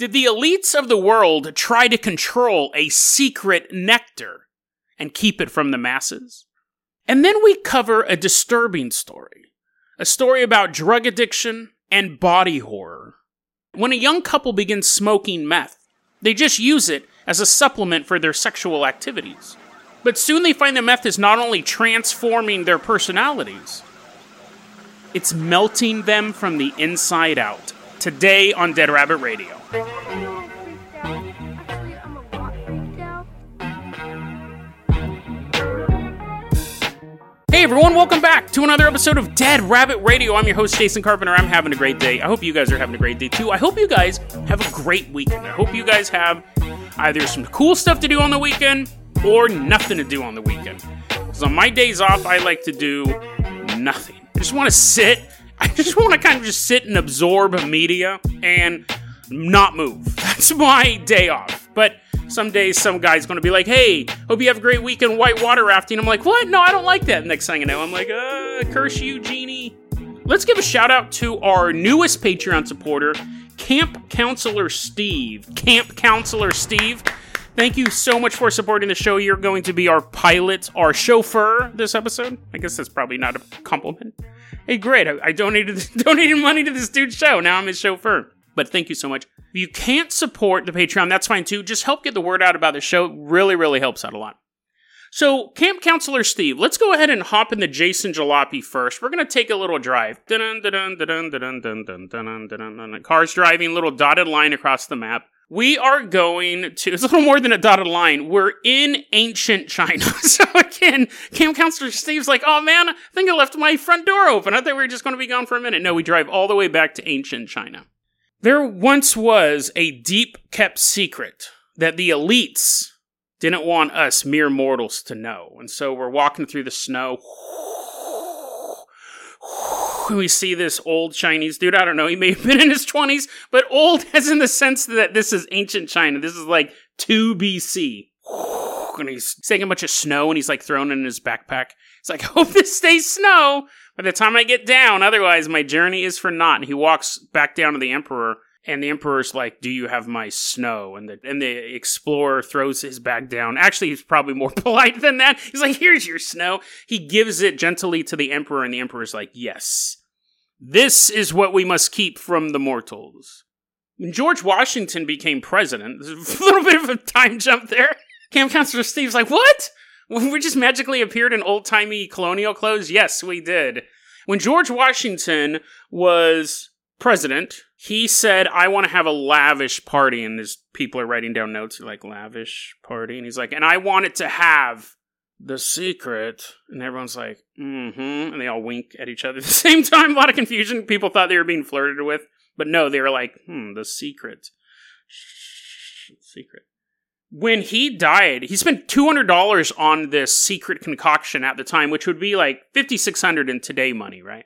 Did the elites of the world try to control a secret nectar and keep it from the masses? And then we cover a disturbing story a story about drug addiction and body horror. When a young couple begins smoking meth, they just use it as a supplement for their sexual activities. But soon they find the meth is not only transforming their personalities, it's melting them from the inside out. Today on Dead Rabbit Radio. Hey everyone, welcome back to another episode of Dead Rabbit Radio. I'm your host, Jason Carpenter. I'm having a great day. I hope you guys are having a great day too. I hope you guys have a great weekend. I hope you guys have either some cool stuff to do on the weekend or nothing to do on the weekend. Because on my days off, I like to do nothing. I just want to sit. I just want to kind of just sit and absorb media and not move. That's my day off. But some days, some guy's going to be like, hey, hope you have a great weekend whitewater rafting. I'm like, what? No, I don't like that. Next thing you know, I'm like, uh, curse you, genie. Let's give a shout out to our newest Patreon supporter, Camp Counselor Steve. Camp Counselor Steve. Thank you so much for supporting the show. You're going to be our pilot, our chauffeur this episode. I guess that's probably not a compliment. Hey, great. I, I donated donated money to this dude's show. Now I'm his chauffeur. But thank you so much. If you can't support the Patreon, that's fine too. Just help get the word out about the show. It really, really helps out a lot. So, Camp Counselor Steve, let's go ahead and hop into Jason Jalopy first. We're going to take a little drive. Cars driving, little dotted line across the map. We are going to, it's a little more than a dotted line. We're in ancient China. So again, Camp Counselor Steve's like, oh man, I think I left my front door open. I thought we were just going to be gone for a minute. No, we drive all the way back to ancient China. There once was a deep kept secret that the elites didn't want us mere mortals to know. And so we're walking through the snow. We see this old Chinese dude. I don't know. He may have been in his 20s, but old as in the sense that this is ancient China. This is like 2 BC. And he's taking a bunch of snow and he's like throwing it in his backpack. He's like, hope this stays snow by the time I get down. Otherwise, my journey is for naught. And he walks back down to the Emperor and the emperor's like, "Do you have my snow?" And the and the explorer throws his bag down. Actually, he's probably more polite than that. He's like, "Here's your snow." He gives it gently to the emperor, and the emperor's like, "Yes, this is what we must keep from the mortals." When George Washington became president, there's a little bit of a time jump there. Camp Counselor Steve's like, "What? We just magically appeared in old timey colonial clothes?" Yes, we did. When George Washington was president, he said, I want to have a lavish party. And his people are writing down notes like, lavish party. And he's like, and I want it to have the secret. And everyone's like, mm hmm. And they all wink at each other at the same time. A lot of confusion. People thought they were being flirted with. But no, they were like, hmm, the secret. Shh, secret. When he died, he spent $200 on this secret concoction at the time, which would be like 5600 in today money, right?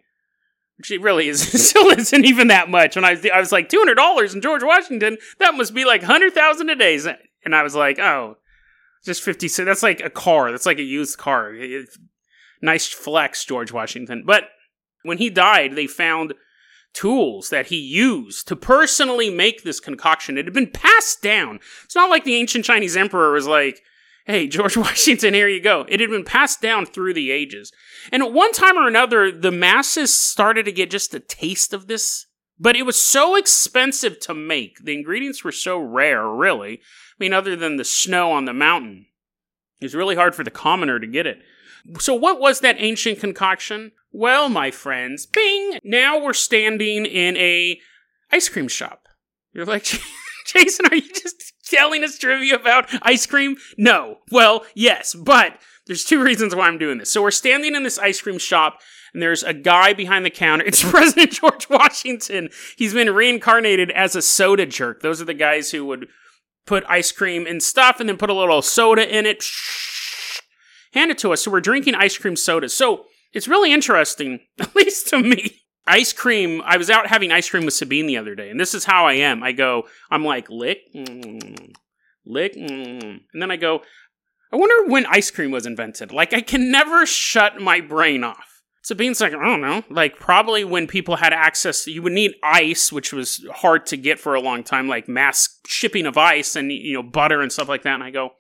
Which it really is still isn't even that much. When I was, I was like two hundred dollars in George Washington, that must be like hundred thousand a day. And I was like, oh, just fifty. So that's like a car. That's like a used car. nice flex, George Washington. But when he died, they found tools that he used to personally make this concoction. It had been passed down. It's not like the ancient Chinese emperor was like, hey, George Washington, here you go. It had been passed down through the ages. And at one time or another, the masses started to get just a taste of this. But it was so expensive to make. The ingredients were so rare, really. I mean, other than the snow on the mountain, it was really hard for the commoner to get it. So, what was that ancient concoction? Well, my friends, bing! Now we're standing in a ice cream shop. You're like, Jason, are you just telling us trivia about ice cream? No. Well, yes, but there's two reasons why I'm doing this. So we're standing in this ice cream shop, and there's a guy behind the counter. It's President George Washington. He's been reincarnated as a soda jerk. Those are the guys who would put ice cream in stuff and then put a little soda in it. Hand it to us. So we're drinking ice cream sodas. So it's really interesting, at least to me. Ice cream, I was out having ice cream with Sabine the other day, and this is how I am. I go, I'm like, lick, mm, lick, mm, and then I go, I wonder when ice cream was invented. Like, I can never shut my brain off. Sabines like, I don't know. Like, probably when people had access, you would need ice, which was hard to get for a long time, like mass shipping of ice and, you know, butter and stuff like that. And I go,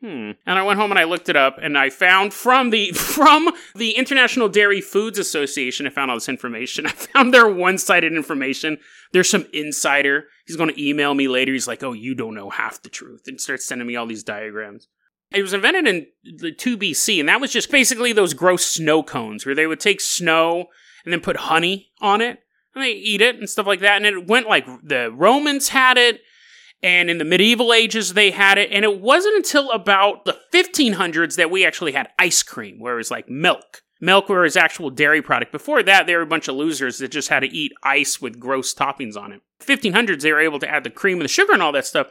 hmm. And I went home and I looked it up and I found from the, from the International Dairy Foods Association, I found all this information. I found their one sided information. There's some insider. He's to email me later. He's like, oh, you don't know half the truth. And starts sending me all these diagrams. It was invented in the 2 BC, and that was just basically those gross snow cones where they would take snow and then put honey on it and they eat it and stuff like that. And it went like the Romans had it, and in the medieval ages they had it. And it wasn't until about the 1500s that we actually had ice cream, where it was like milk. Milk where was actual dairy product. Before that, they were a bunch of losers that just had to eat ice with gross toppings on it. 1500s, they were able to add the cream and the sugar and all that stuff.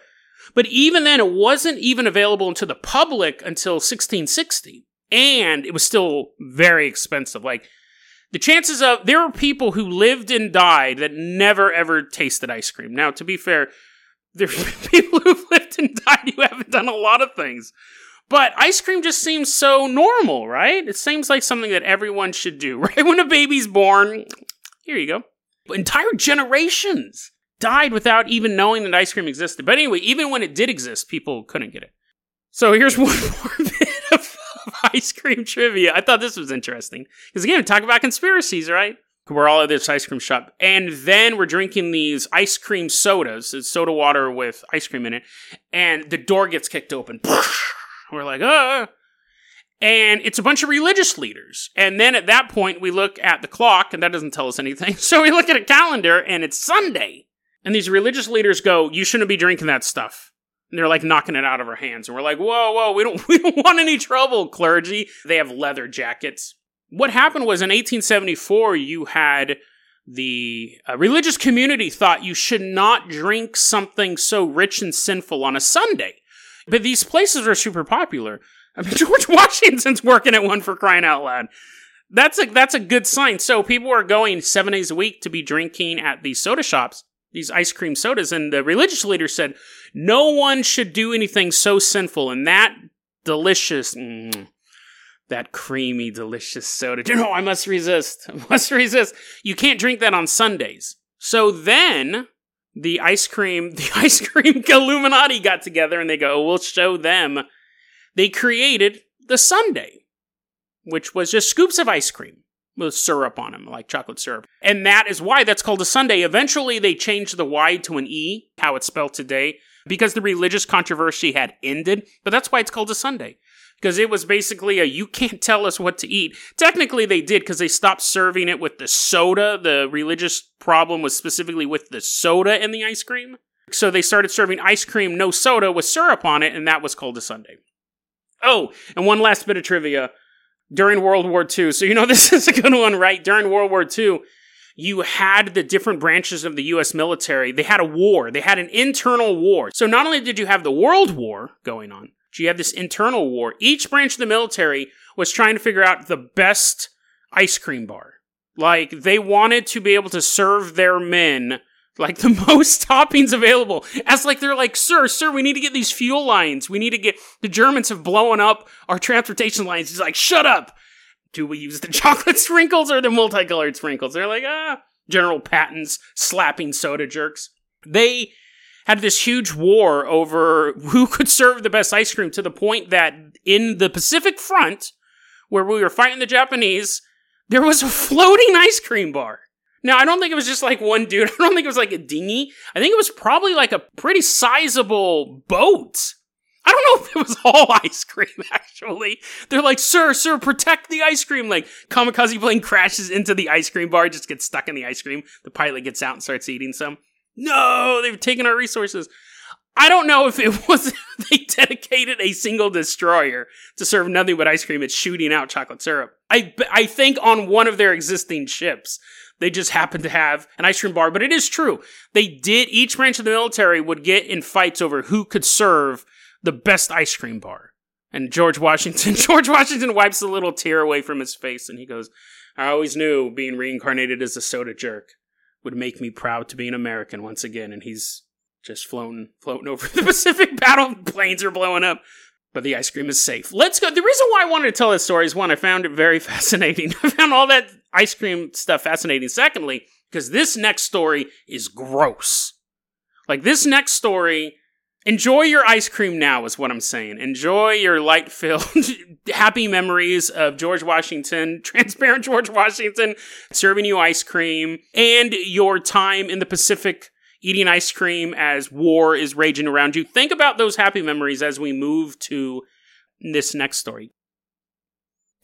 But even then, it wasn't even available to the public until 1660. And it was still very expensive. Like, the chances of there were people who lived and died that never ever tasted ice cream. Now, to be fair, there are people who've lived and died who haven't done a lot of things. But ice cream just seems so normal, right? It seems like something that everyone should do, right? When a baby's born, here you go. Entire generations died without even knowing that ice cream existed. But anyway, even when it did exist, people couldn't get it. So here's one more bit of, ice cream trivia. I thought this was interesting. Because again, we talk about conspiracies, right? We're all at this ice cream shop. And then we're drinking these ice cream sodas. It's soda water with ice cream in it. And the door gets kicked open. We're like, oh. And it's a bunch of religious leaders. And then at that point, we look at the clock, and that doesn't tell us anything. So we look at a calendar, and it's Sunday. And these religious leaders go, "You shouldn't be drinking that stuff." And they're like knocking it out of our hands, and we're like, "Whoa, whoa, we don't, we don't want any trouble, clergy." They have leather jackets. What happened was in 1874, you had the uh, religious community thought you should not drink something so rich and sinful on a Sunday, but these places are super popular. I mean, George Washington's working at one for crying out loud. That's a that's a good sign. So people are going seven days a week to be drinking at these soda shops these ice cream sodas. And the religious leader said, no one should do anything so sinful. And that delicious, mm, that creamy, delicious soda. No, I must resist. I must resist. You can't drink that on Sundays. So then the ice cream, the ice cream Illuminati got together and they go, we'll show them. They created the Sunday, which was just scoops of ice cream with syrup on them, like chocolate syrup. And that is why that's called a Sunday. Eventually, they changed the Y to an E, how it's spelled today, because the religious controversy had ended. But that's why it's called a sundae. Because it was basically a you can't tell us what to eat. Technically, they did because they stopped serving it with the soda. The religious problem was specifically with the soda in the ice cream. So they started serving ice cream, no soda, with syrup on it, and that was called a sundae. Oh, and one last bit of trivia during World War II. So, you know, this is a good one, right? During World War II, you had the different branches of the US military. They had a war, they had an internal war. So, not only did you have the World War going on, but you have this internal war. Each branch of the military was trying to figure out the best ice cream bar. Like, they wanted to be able to serve their men like the most toppings available. As like they're like, sir, sir, we need to get these fuel lines. We need to get the Germans have blown up our transportation lines. He's like, shut up. Do we use the chocolate sprinkles or the multicolored sprinkles? They're like, ah, General Patton's slapping soda jerks. They had this huge war over who could serve the best ice cream to the point that in the Pacific Front, where we were fighting the Japanese, there was a floating ice cream bar. Now, I don't think it was just like one dude. I don't think it was like a dinghy. I think it was probably like a pretty sizable boat. I don't know if it was all ice cream, actually. They're like, sir, sir, protect the ice cream. Like, kamikaze plane crashes into the ice cream bar, just gets stuck in the ice cream. The pilot gets out and starts eating some. No, they've taken our resources. I don't know if it was they dedicated a single destroyer to serve nothing but ice cream. It's shooting out chocolate syrup. I I think on one of their existing ships. They just happened to have an ice cream bar. But it is true. They did, each branch of the military would get in fights over who could serve the best ice cream bar. And George Washington, George Washington wipes a little tear away from his face and he goes, I always knew being reincarnated as a soda jerk would make me proud to be an American once again. And he's just floating, floating over the Pacific battle. Planes are blowing up. but the ice cream is safe. Let's go. The reason why I wanted to tell this story is one, I found it very fascinating. I found all that ice cream stuff fascinating. Secondly, because this next story is gross. Like this next story, enjoy your ice cream now, is what I'm saying. Enjoy your light filled, happy memories of George Washington, transparent George Washington serving you ice cream, and your time in the Pacific eating ice cream as war is raging around you. Think about those happy memories as we move to this next story.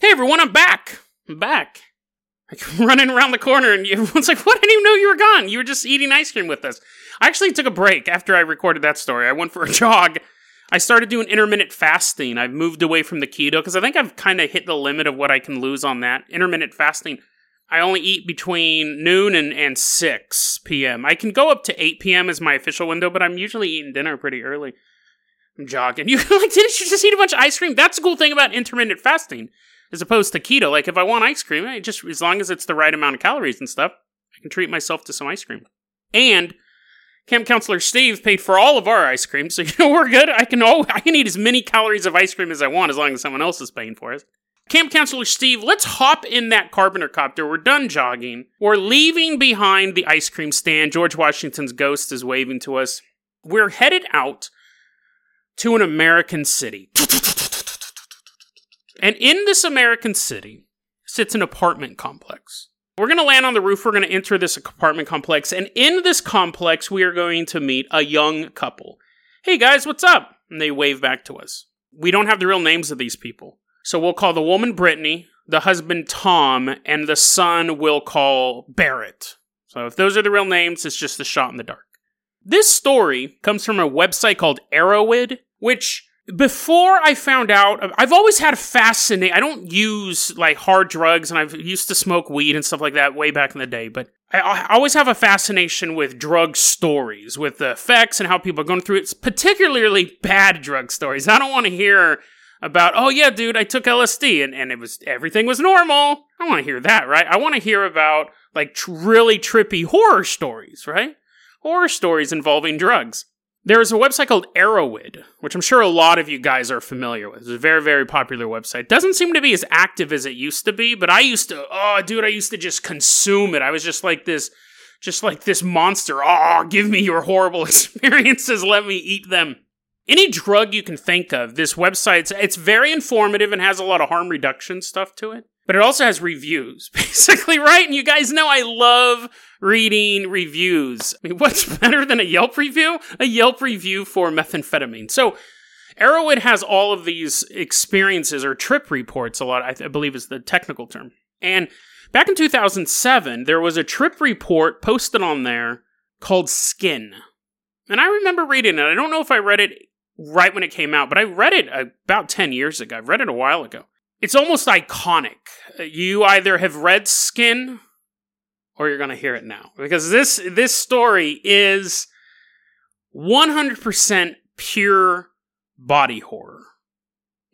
Hey everyone, I'm back. I'm back. Like running around the corner and everyone's like, what? I didn't even know you were gone. You were just eating ice cream with us. I actually took a break after I recorded that story. I went for a jog. I started doing intermittent fasting. I've moved away from the keto because I think I've kind of hit the limit of what I can lose on that. Intermittent fasting I only eat between noon and, and 6 p.m. I can go up to 8 p.m. as my official window, but I'm usually eating dinner pretty early. I'm jogging. You like, didn't you just eat a bunch of ice cream? That's the cool thing about intermittent fasting, as opposed to keto. Like, if I want ice cream, I just as long as it's the right amount of calories and stuff, I can treat myself to some ice cream. And camp counselor Steve paid for all of our ice cream, so you know we're good. I can oh, I can eat as many calories of ice cream as I want as long as someone else is paying for it. Camp Counselor Steve, let's hop in that carpenter copter. We're done jogging. We're leaving behind the ice cream stand. George Washington's ghost is waving to us. We're headed out to an American city. And in this American city sits an apartment complex. We're going to land on the roof. We're going to enter this apartment complex. And in this complex, we are going to meet a young couple. Hey guys, what's up? And they wave back to us. We don't have the real names of these people. So we'll call the woman Brittany, the husband Tom, and the son we'll call Barrett. So if those are the real names, it's just a shot in the dark. This story comes from a website called Erowid, which before I found out, I've always had a fascination. I don't use like hard drugs, and I've used to smoke weed and stuff like that way back in the day. But I, I always have a fascination with drug stories, with the effects and how people are going through it. particularly bad drug stories. I don't want to hear about, oh yeah, dude, I took LSD and, and it was everything was normal. I want to hear that, right? I want to hear about like tr- really trippy horror stories, right? Horror stories involving drugs. There is a website called Erowid, which I'm sure a lot of you guys are familiar with. It's a very, very popular website. Doesn't seem to be as active as it used to be, but I used to, oh, dude, I used to just consume it. I was just like this, just like this monster. Oh, give me your horrible experiences. Let me eat them any drug you can think of. This website's it's very informative and has a lot of harm reduction stuff to it. But it also has reviews, basically, right? And you guys know I love reading reviews. I mean, what's better than a Yelp review? A Yelp review for methamphetamine. So, Erowid has all of these experiences or trip reports, a lot, I, th- I believe is the technical term. And back in 2007, there was a trip report posted on there called Skin. And I remember reading it. I don't know if I read it right when it came out, but I read it about 10 years ago. I've read it a while ago. It's almost iconic. You either have read Skin or you're going to hear it now because this this story is 100% pure body horror.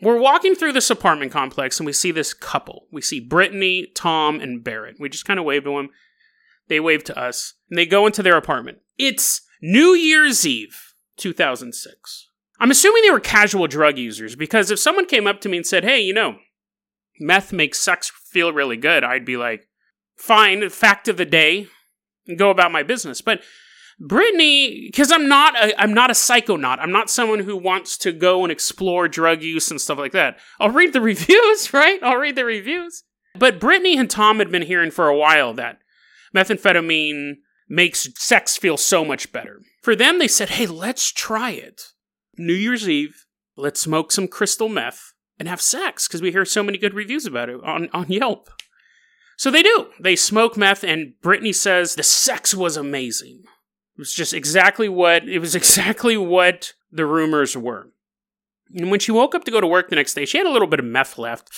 We're walking through this apartment complex and we see this couple. We see Brittany, Tom, and Barrett. We just kind of wave to them. They wave to us and they go into their apartment. It's New Year's Eve, 2006. I'm assuming they were casual drug users because if someone came up to me and said, hey, you know, meth makes sex feel really good, I'd be like, fine, fact of the day, go about my business. But Brittany, because I'm not a, I'm not a psychonaut. I'm not someone who wants to go and explore drug use and stuff like that. I'll read the reviews, right? I'll read the reviews. But Brittany and Tom had been hearing for a while that methamphetamine makes sex feel so much better. For them, they said, hey, let's try it. New Year's Eve, let's smoke some crystal meth and have sex because we hear so many good reviews about it on, on Yelp. So they do. They smoke meth, and Brittany says the sex was amazing. It was just exactly what it was exactly what the rumors were. And when she woke up to go to work the next day, she had a little bit of meth left.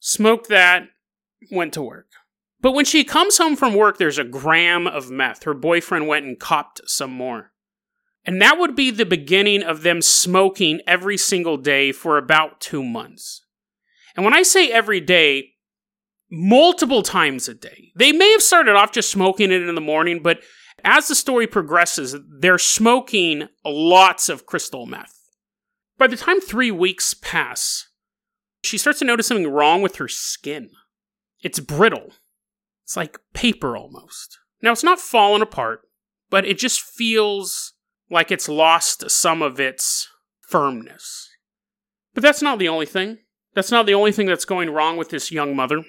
Smoked that, went to work. But when she comes home from work, there's a gram of meth. Her boyfriend went and copped some more. And that would be the beginning of them smoking every single day for about two months. And when I say every day, multiple times a day. They may have started off just smoking it in the morning, but as the story progresses, they're smoking lots of crystal meth. By the time three weeks pass, she starts to notice something wrong with her skin. It's brittle. It's like paper almost. Now, it's not falling apart, but it just feels like it's lost some of its firmness. But that's not the only thing. That's not the only thing that's going wrong with this young mother.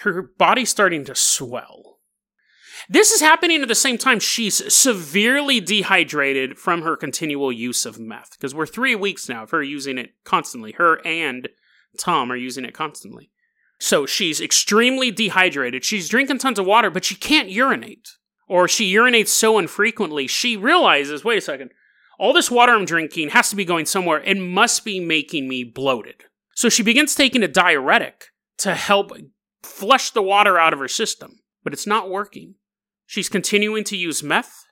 Her body's starting to swell. This is happening at the same time she's severely dehydrated from her continual use of meth. Because we're three weeks now of her using it constantly. Her and Tom are using it constantly. So she's extremely dehydrated. She's drinking tons of water, but she can't urinate. Or she urinates so infrequently, she realizes wait a second, all this water I'm drinking has to be going somewhere. It must be making me bloated. So she begins taking a diuretic to help flush the water out of her system, but it's not working. She's continuing to use meth.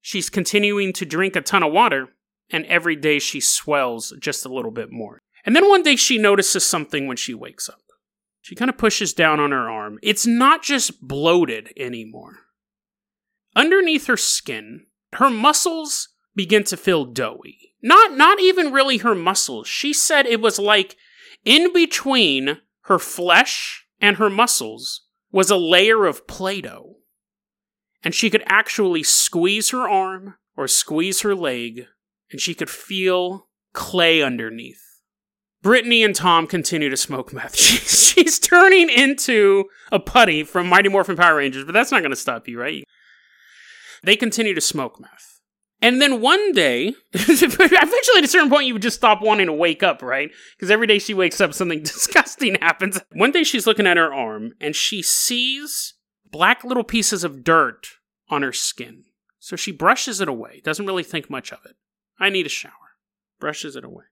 She's continuing to drink a ton of water, and every day she swells just a little bit more. And then one day she notices something when she wakes up. She kind of pushes down on her arm. It's not just bloated anymore. Underneath her skin, her muscles begin to feel doughy. Not not even really her muscles. She said it was like in between her flesh and her muscles was a layer of Play-Doh. And she could actually squeeze her arm or squeeze her leg, and she could feel clay underneath. Brittany and Tom continue to smoke meth. She's, she's turning into a putty from Mighty Morphin Power Rangers, but that's not going to stop you, right? They continue to smoke meth. And then one day, eventually at a certain point, you would just stop wanting to wake up, right? Because every day she wakes up, something disgusting happens. One day she's looking at her arm and she sees black little pieces of dirt on her skin. So she brushes it away, doesn't really think much of it. I need a shower. Brushes it away.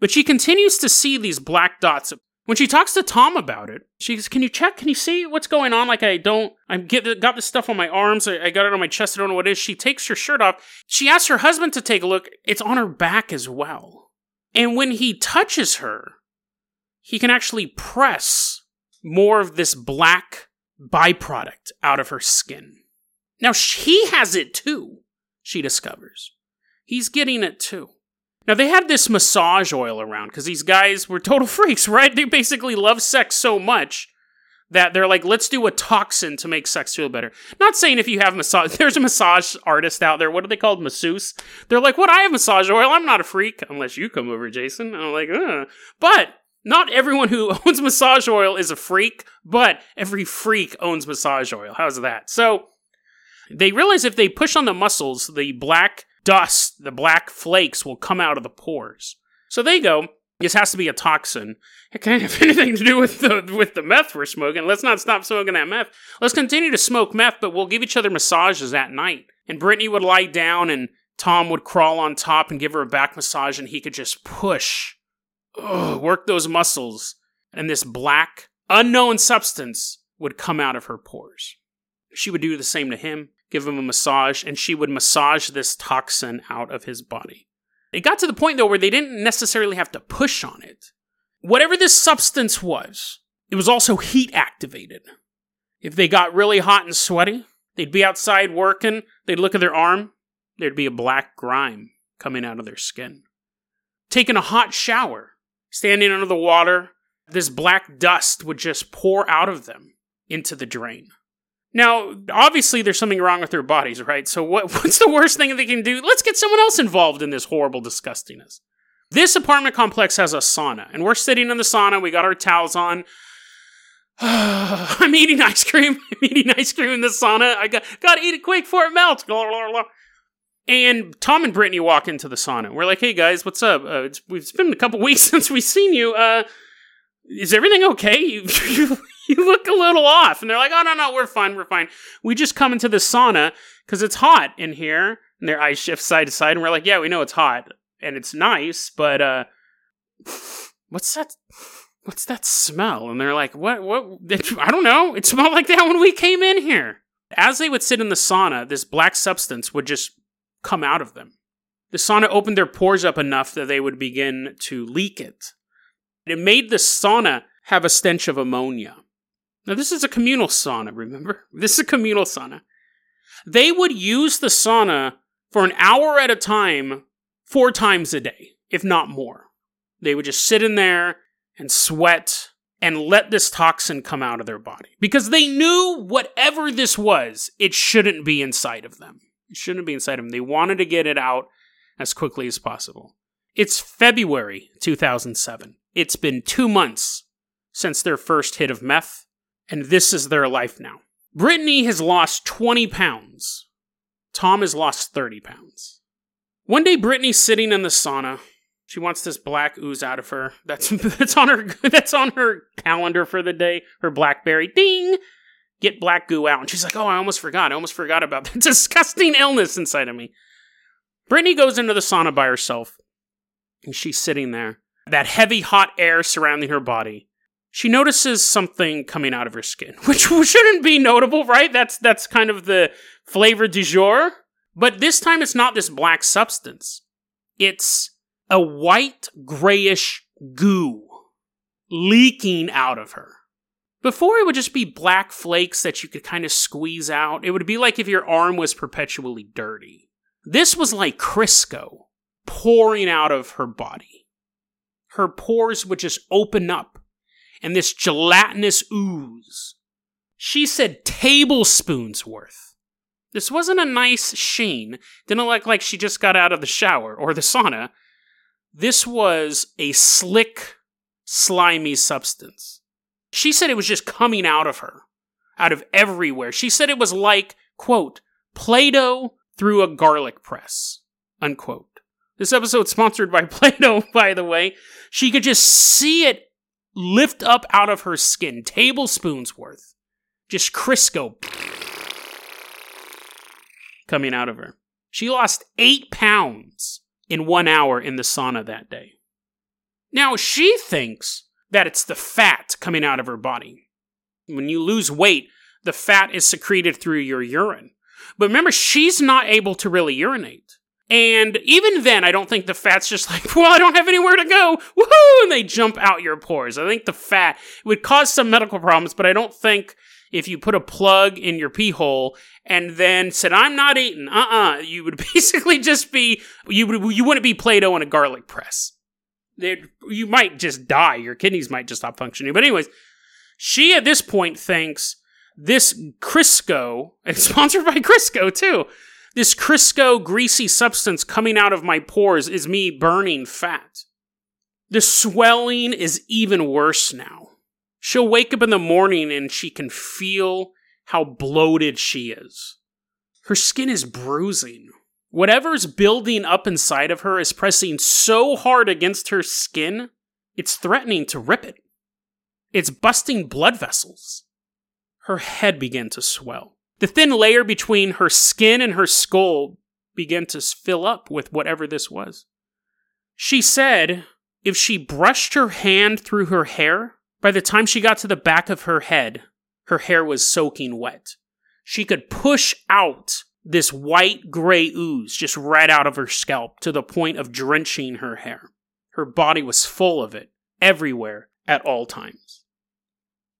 But she continues to see these black dots. When she talks to Tom about it, she says, Can you check? Can you see what's going on? Like, I don't, I get, got this stuff on my arms. I, I got it on my chest. I don't know what it is. She takes her shirt off. She asks her husband to take a look. It's on her back as well. And when he touches her, he can actually press more of this black byproduct out of her skin. Now, he has it too, she discovers. He's getting it too. Now they had this massage oil around because these guys were total freaks, right? They basically love sex so much that they're like, let's do a toxin to make sex feel better. Not saying if you have massage, there's a massage artist out there. What are they called? Masseuse. They're like, what? I have massage oil. I'm not a freak unless you come over, Jason. I'm like, uh. But not everyone who owns massage oil is a freak, but every freak owns massage oil. How's that? So they realize if they push on the muscles, the black dust, the black flakes will come out of the pores. So they go, this has to be a toxin. It can't have anything to do with the with the meth we're smoking. Let's not stop smoking that meth. Let's continue to smoke meth, but we'll give each other massages at night. And Brittany would lie down and Tom would crawl on top and give her a back massage and he could just push, ugh, work those muscles, and this black, unknown substance would come out of her pores. She would do the same to him give him a massage, and she would massage this toxin out of his body. It got to the point, though, where they didn't necessarily have to push on it. Whatever this substance was, it was also heat activated. If they got really hot and sweaty, they'd be outside working, they'd look at their arm, there'd be a black grime coming out of their skin. Taking a hot shower, standing under the water, this black dust would just pour out of them into the drain. Now, obviously, there's something wrong with their bodies, right? So, what, what's the worst thing they can do? Let's get someone else involved in this horrible disgustingness. This apartment complex has a sauna, and we're sitting in the sauna. We got our towels on. I'm eating ice cream. I'm eating ice cream in the sauna. I got got to eat it quick before it melts. And Tom and Brittany walk into the sauna. We're like, "Hey guys, what's up? Uh, it's, it's been a couple weeks since we've seen you. Uh, is everything okay? You, you, you look a little off. And they're like, oh, no, no, we're fine, we're fine. We just come into the sauna because it's hot in here. And their eyes shift side to side. And we're like, yeah, we know it's hot and it's nice, but, uh, what's that? What's that smell? And they're like, what, what? I don't know. It smelled like that when we came in here. As they would sit in the sauna, this black substance would just come out of them. The sauna opened their pores up enough that they would begin to leak it. It made the sauna have a stench of ammonia. Now, this is a communal sauna, remember? This is a communal sauna. They would use the sauna for an hour at a time, four times a day, if not more. They would just sit in there and sweat and let this toxin come out of their body because they knew whatever this was, it shouldn't be inside of them. It shouldn't be inside of them. They wanted to get it out as quickly as possible. It's February 2007. It's been two months since their first hit of meth, and this is their life now. Brittany has lost 20 pounds. Tom has lost 30 pounds. One day, Brittany's sitting in the sauna. She wants this black ooze out of her. That's that's on her that's on her calendar for the day. Her BlackBerry ding, get black goo out. And she's like, "Oh, I almost forgot. I almost forgot about the disgusting illness inside of me." Brittany goes into the sauna by herself, and she's sitting there. That heavy, hot air surrounding her body she notices something coming out of her skin, which shouldn't be notable, right? That's that's kind of the flavor du jour. But this time it's not this black substance. It's a white grayish goo leaking out of her. Before it would just be black flakes that you could kind of squeeze out. It would be like if your arm was perpetually dirty. This was like Crisco pouring out of her body. Her pores would just open up and this gelatinous ooze. She said tablespoons worth. This wasn't a nice sheen. Didn't look like she just got out of the shower or the sauna. This was a slick, slimy substance. She said it was just coming out of her, out of everywhere. She said it was like, quote, Play Doh through a garlic press, unquote. This episode's sponsored by Play Doh, by the way. She could just see it lift up out of her skin, tablespoons worth. Just Crisco coming out of her. She lost eight pounds in one hour in the sauna that day. Now, she thinks that it's the fat coming out of her body. When you lose weight, the fat is secreted through your urine. But remember, she's not able to really urinate. And even then, I don't think the fat's just like, well, I don't have anywhere to go. Woohoo! And they jump out your pores. I think the fat would cause some medical problems, but I don't think if you put a plug in your pee hole and then said, I'm not eating, uh uh you would basically just be, you, would, you wouldn't be Play Doh in a garlic press. You might just die. Your kidneys might just stop functioning. But, anyways, she at this point thinks this Crisco, and sponsored by Crisco too this Crisco greasy substance coming out of my pores is me burning fat. The swelling is even worse now. She'll wake up in the morning and she can feel how bloated she is. Her skin is bruising. Whatever's building up inside of her is pressing so hard against her skin, it's threatening to rip it. It's busting blood vessels. Her head began to swell. The thin layer between her skin and her skull began to fill up with whatever this was. She said if she brushed her hand through her hair, by the time she got to the back of her head, her hair was soaking wet. She could push out this white gray ooze just right out of her scalp to the point of drenching her hair. Her body was full of it everywhere at all times.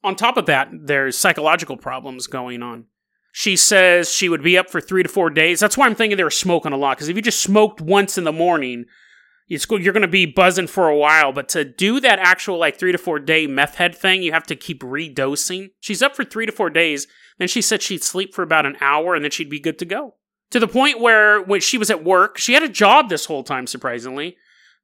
On top of that, there's psychological problems going on. She says she would be up for three to four days. That's why I'm thinking they were smoking a lot. Because if you just smoked once in the morning, you're going to be buzzing for a while. But to do that actual like three to four day meth head thing, you have to keep redosing. She's up for three to four days. Then she said she'd sleep for about an hour and then she'd be good to go. To the point where when she was at work, she had a job this whole time, surprisingly.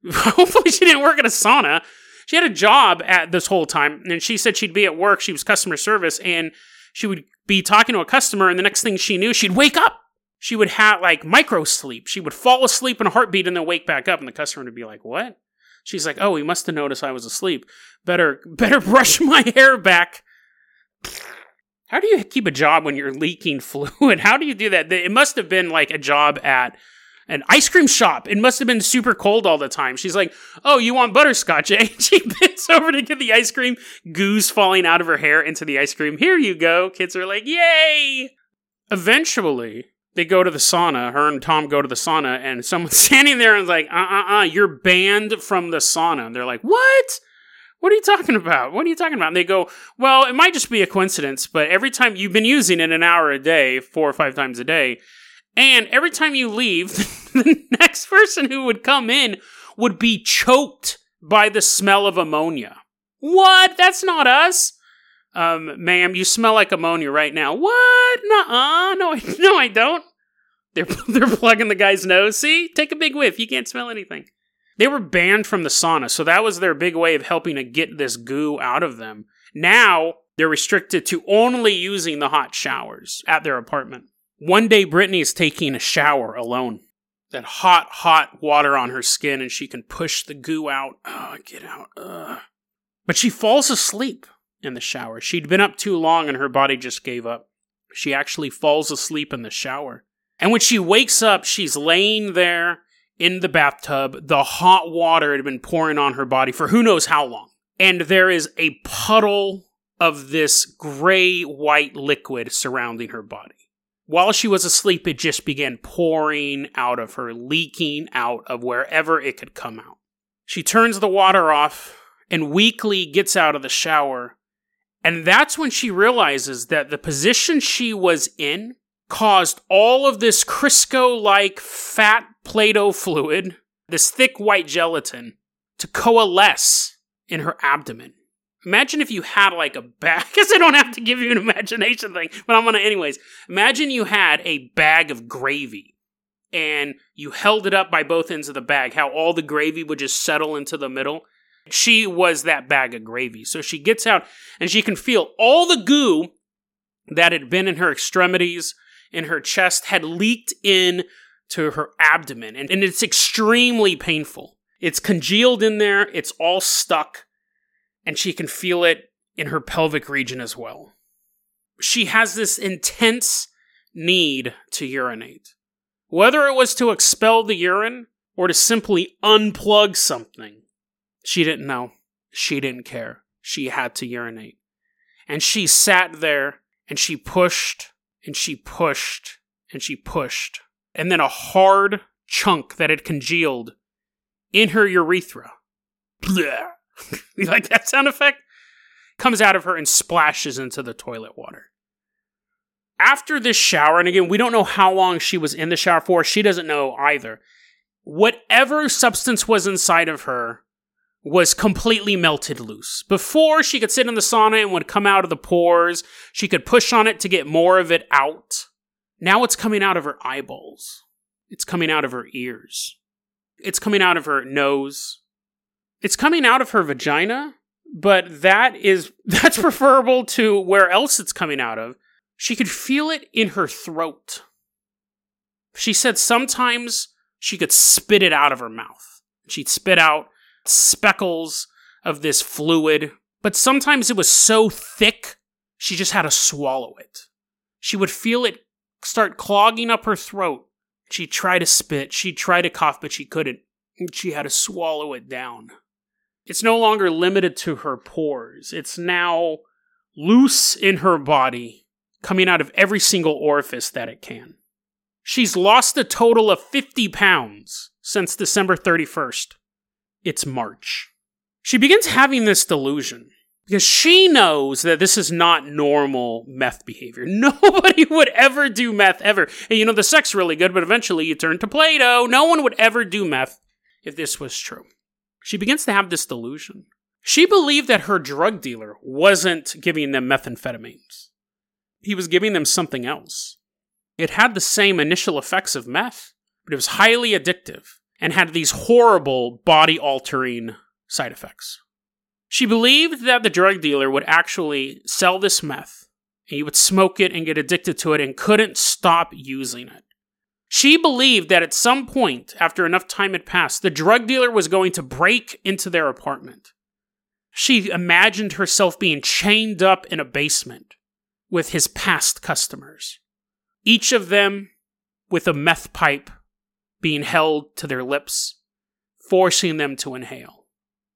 Hopefully, she didn't work at a sauna. She had a job at this whole time, and she said she'd be at work. She was customer service, and she would be talking to a customer, and the next thing she knew, she'd wake up. She would have like micro sleep. She would fall asleep in a heartbeat and then wake back up, and the customer would be like, "What?" She's like, "Oh, he must have noticed I was asleep. Better, better brush my hair back." How do you keep a job when you're leaking fluid? How do you do that? It must have been like a job at an ice cream shop. It must have been super cold all the time. She's like, "Oh, you want butterscotch?" Eh? She bends over to get the ice cream, goose falling out of her hair into the ice cream. Here you go. Kids are like, "Yay!" Eventually, they go to the sauna. Her and Tom go to the sauna, and someone's standing there and is like, "Uh, uh, uh, you're banned from the sauna." And they're like, "What?" What are you talking about? What are you talking about? And they go, Well, it might just be a coincidence, but every time you've been using it an hour a day, four or five times a day, and every time you leave, the next person who would come in would be choked by the smell of ammonia. What? That's not us. Um, ma'am, you smell like ammonia right now. What? Nuh-uh. No, I, no, I don't. They're they're plugging the guy's nose. See, take a big whiff. You can't smell anything. They were banned from the sauna, so that was their big way of helping to get this goo out of them. Now they're restricted to only using the hot showers at their apartment. One day, Brittany is taking a shower alone. That hot, hot water on her skin, and she can push the goo out. Oh, get out. Ugh. But she falls asleep in the shower. She'd been up too long, and her body just gave up. She actually falls asleep in the shower. And when she wakes up, she's laying there in the bathtub. The hot water had been pouring on her body for who knows how long. And there is a puddle of this gray white liquid surrounding her body. While she was asleep, it just began pouring out of her, leaking out of wherever it could come out. She turns the water off and weakly gets out of the shower. And that's when she realizes that the position she was in caused all of this Crisco like fat Play Doh fluid, this thick white gelatin, to coalesce in her abdomen. Imagine if you had like a bag. I guess I don't have to give you an imagination thing, but I'm gonna anyways. Imagine you had a bag of gravy and you held it up by both ends of the bag, how all the gravy would just settle into the middle. She was that bag of gravy. So she gets out and she can feel all the goo that had been in her extremities, in her chest, had leaked in to her abdomen. And, and it's extremely painful. It's congealed in there, it's all stuck and she can feel it in her pelvic region as well. She has this intense need to urinate. Whether it was to expel the urine or to simply unplug something, she didn't know. She didn't care. She had to urinate. And she sat there and she pushed and she pushed and she pushed. And then a hard chunk that had congealed in her urethra. Blah you like that sound effect? Comes out of her and splashes into the toilet water. After this shower, and again, we don't know how long she was in the shower for, she doesn't know either. Whatever substance was inside of her was completely melted loose. Before, she could sit in the sauna and would come out of the pores. She could push on it to get more of it out. Now it's coming out of her eyeballs. It's coming out of her ears. It's coming out of her nose it's coming out of her vagina, but that is that's preferable to where else it's coming out of. She could feel it in her throat. She said sometimes she could spit it out of her mouth. She'd spit out speckles of this fluid, but sometimes it was so thick she just had to swallow it. She would feel it start clogging up her throat. She'd try to spit, she'd try to cough, but she couldn't. She had to swallow it down. It's no longer limited to her pores. It's now loose in her body, coming out of every single orifice that it can. She's lost a total of 50 pounds since December 31st. It's March. She begins having this delusion because she knows that this is not normal meth behavior. Nobody would ever do meth ever. And you know, the sex really good, but eventually you turn to Play Doh. No one would ever do meth if this was true. She begins to have this delusion. She believed that her drug dealer wasn't giving them methamphetamines. He was giving them something else. It had the same initial effects of meth, but it was highly addictive and had these horrible body altering side effects. She believed that the drug dealer would actually sell this meth, and he would smoke it and get addicted to it and couldn't stop using it. She believed that at some point, after enough time had passed, the drug dealer was going to break into their apartment. She imagined herself being chained up in a basement with his past customers, each of them with a meth pipe being held to their lips, forcing them to inhale.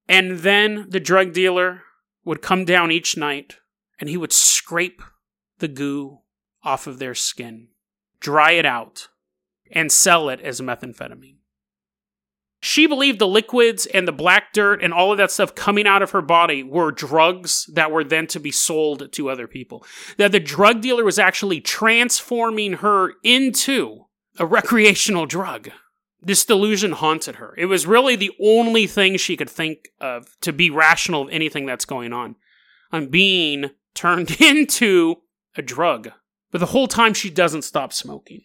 And then the drug dealer would come down each night and he would scrape the goo off of their skin, dry it out, and sell it as methamphetamine. She believed the liquids and the black dirt and all of that stuff coming out of her body were drugs that were then to be sold to other people. That the drug dealer was actually transforming her into a recreational drug. This delusion haunted her. It was really the only thing she could think of to be rational of anything that's going on. I'm being turned into a drug. But the whole time she doesn't stop smoking.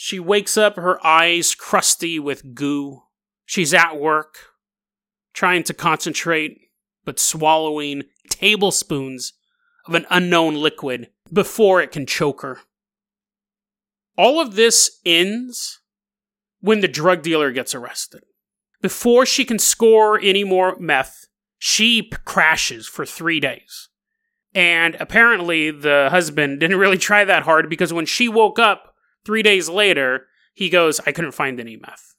She wakes up, her eyes crusty with goo. She's at work, trying to concentrate, but swallowing tablespoons of an unknown liquid before it can choke her. All of this ends when the drug dealer gets arrested. Before she can score any more meth, she p- crashes for three days. And apparently, the husband didn't really try that hard because when she woke up three days later, he goes, I couldn't find any meth.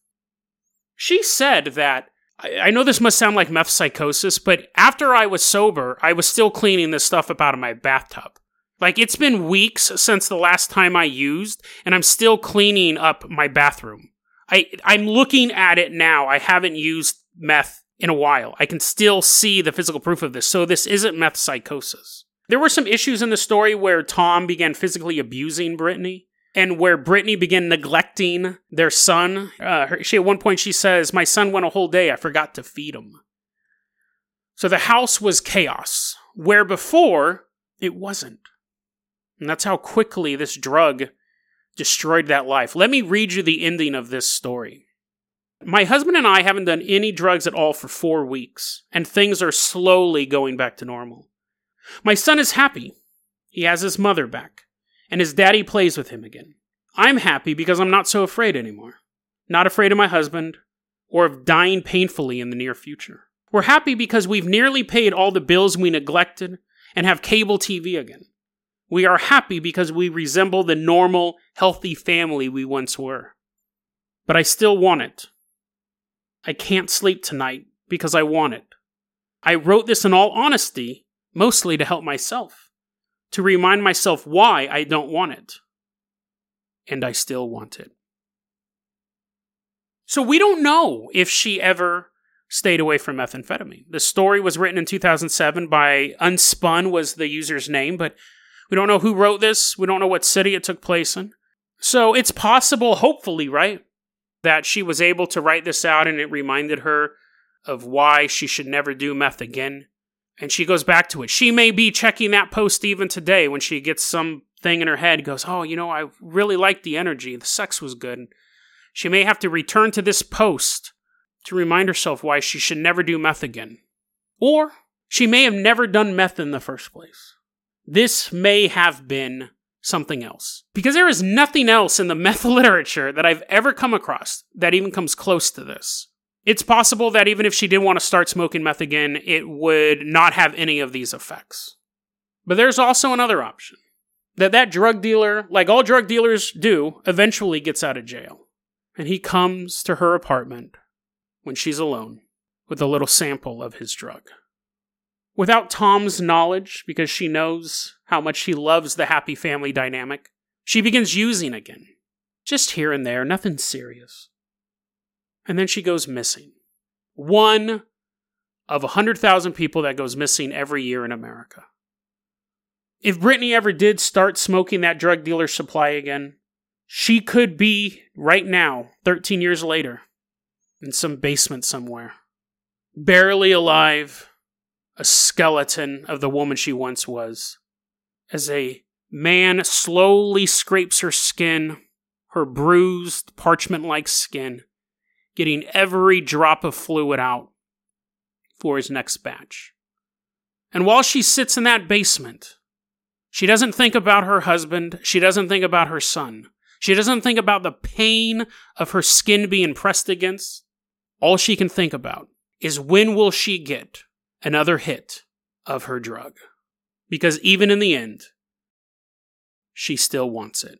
She said that, I, know this must sound like meth psychosis, but after I was sober, I was still cleaning this stuff up out of my bathtub. Like, it's been weeks since the last time I used, and I'm still cleaning up my bathroom. I, I'm looking at it now. I haven't used meth in a while. I can still see the physical proof of this. So this isn't meth psychosis. There were some issues in the story where Tom began physically abusing Brittany and where Brittany began neglecting their son. Uh, she at one point she says, "My son went a whole day. I forgot to feed him." So the house was chaos, where before it wasn't. And that's how quickly this drug destroyed that life. Let me read you the ending of this story. My husband and I haven't done any drugs at all for four weeks, and things are slowly going back to normal. My son is happy. He has his mother back, and his daddy plays with him again. I'm happy because I'm not so afraid anymore. Not afraid of my husband, or of dying painfully in the near future. We're happy because we've nearly paid all the bills we neglected and have cable TV again. We are happy because we resemble the normal, healthy family we once were. But I still want it. I can't sleep tonight because I want it. I wrote this in all honesty, mostly to help myself, to remind myself why I don't want it. And I still want it. So we don't know if she ever stayed away from methamphetamine. The story was written in 2007 by Unspun was the user's name, but we don't know who wrote this. We don't know what city it took place in. So it's possible, hopefully, right, that she was able to write this out and it reminded her of why she should never do meth again. And she goes back to it. She may be checking that post even today when she gets some thing in her head, goes, Oh, you know, I really liked the energy. The sex was good. She may have to return to this post to remind herself why she should never do meth again. Or she may have never done meth in the first place this may have been something else. Because there is nothing else in the meth literature that I've ever come across that even comes close to this. It's possible that even if she did want to start smoking meth again, it would not have any of these effects. But there's also another option that that drug dealer, like all drug dealers do, eventually gets out of jail. And he comes to her apartment when she's alone with a little sample of his drug. Without Tom's knowledge, because she knows how much he loves the happy family dynamic, she begins using again. Just here and there, nothing serious. And then she goes missing. One of 100,000 people that goes missing every year in America. If Brittany ever did start smoking that drug dealer's supply again, she could be, right now, 13 years later, in some basement somewhere. Barely alive, a skeleton of the woman she once was. As a man slowly scrapes her skin, her bruised, parchment like skin, getting every drop of fluid out for his next batch. And while she sits in that basement, she doesn't think about her husband. She doesn't think about her son. She doesn't think about the pain of her skin being pressed against. All she can think about is when will she get another hit of her drug. Because even in the end, she still wants it.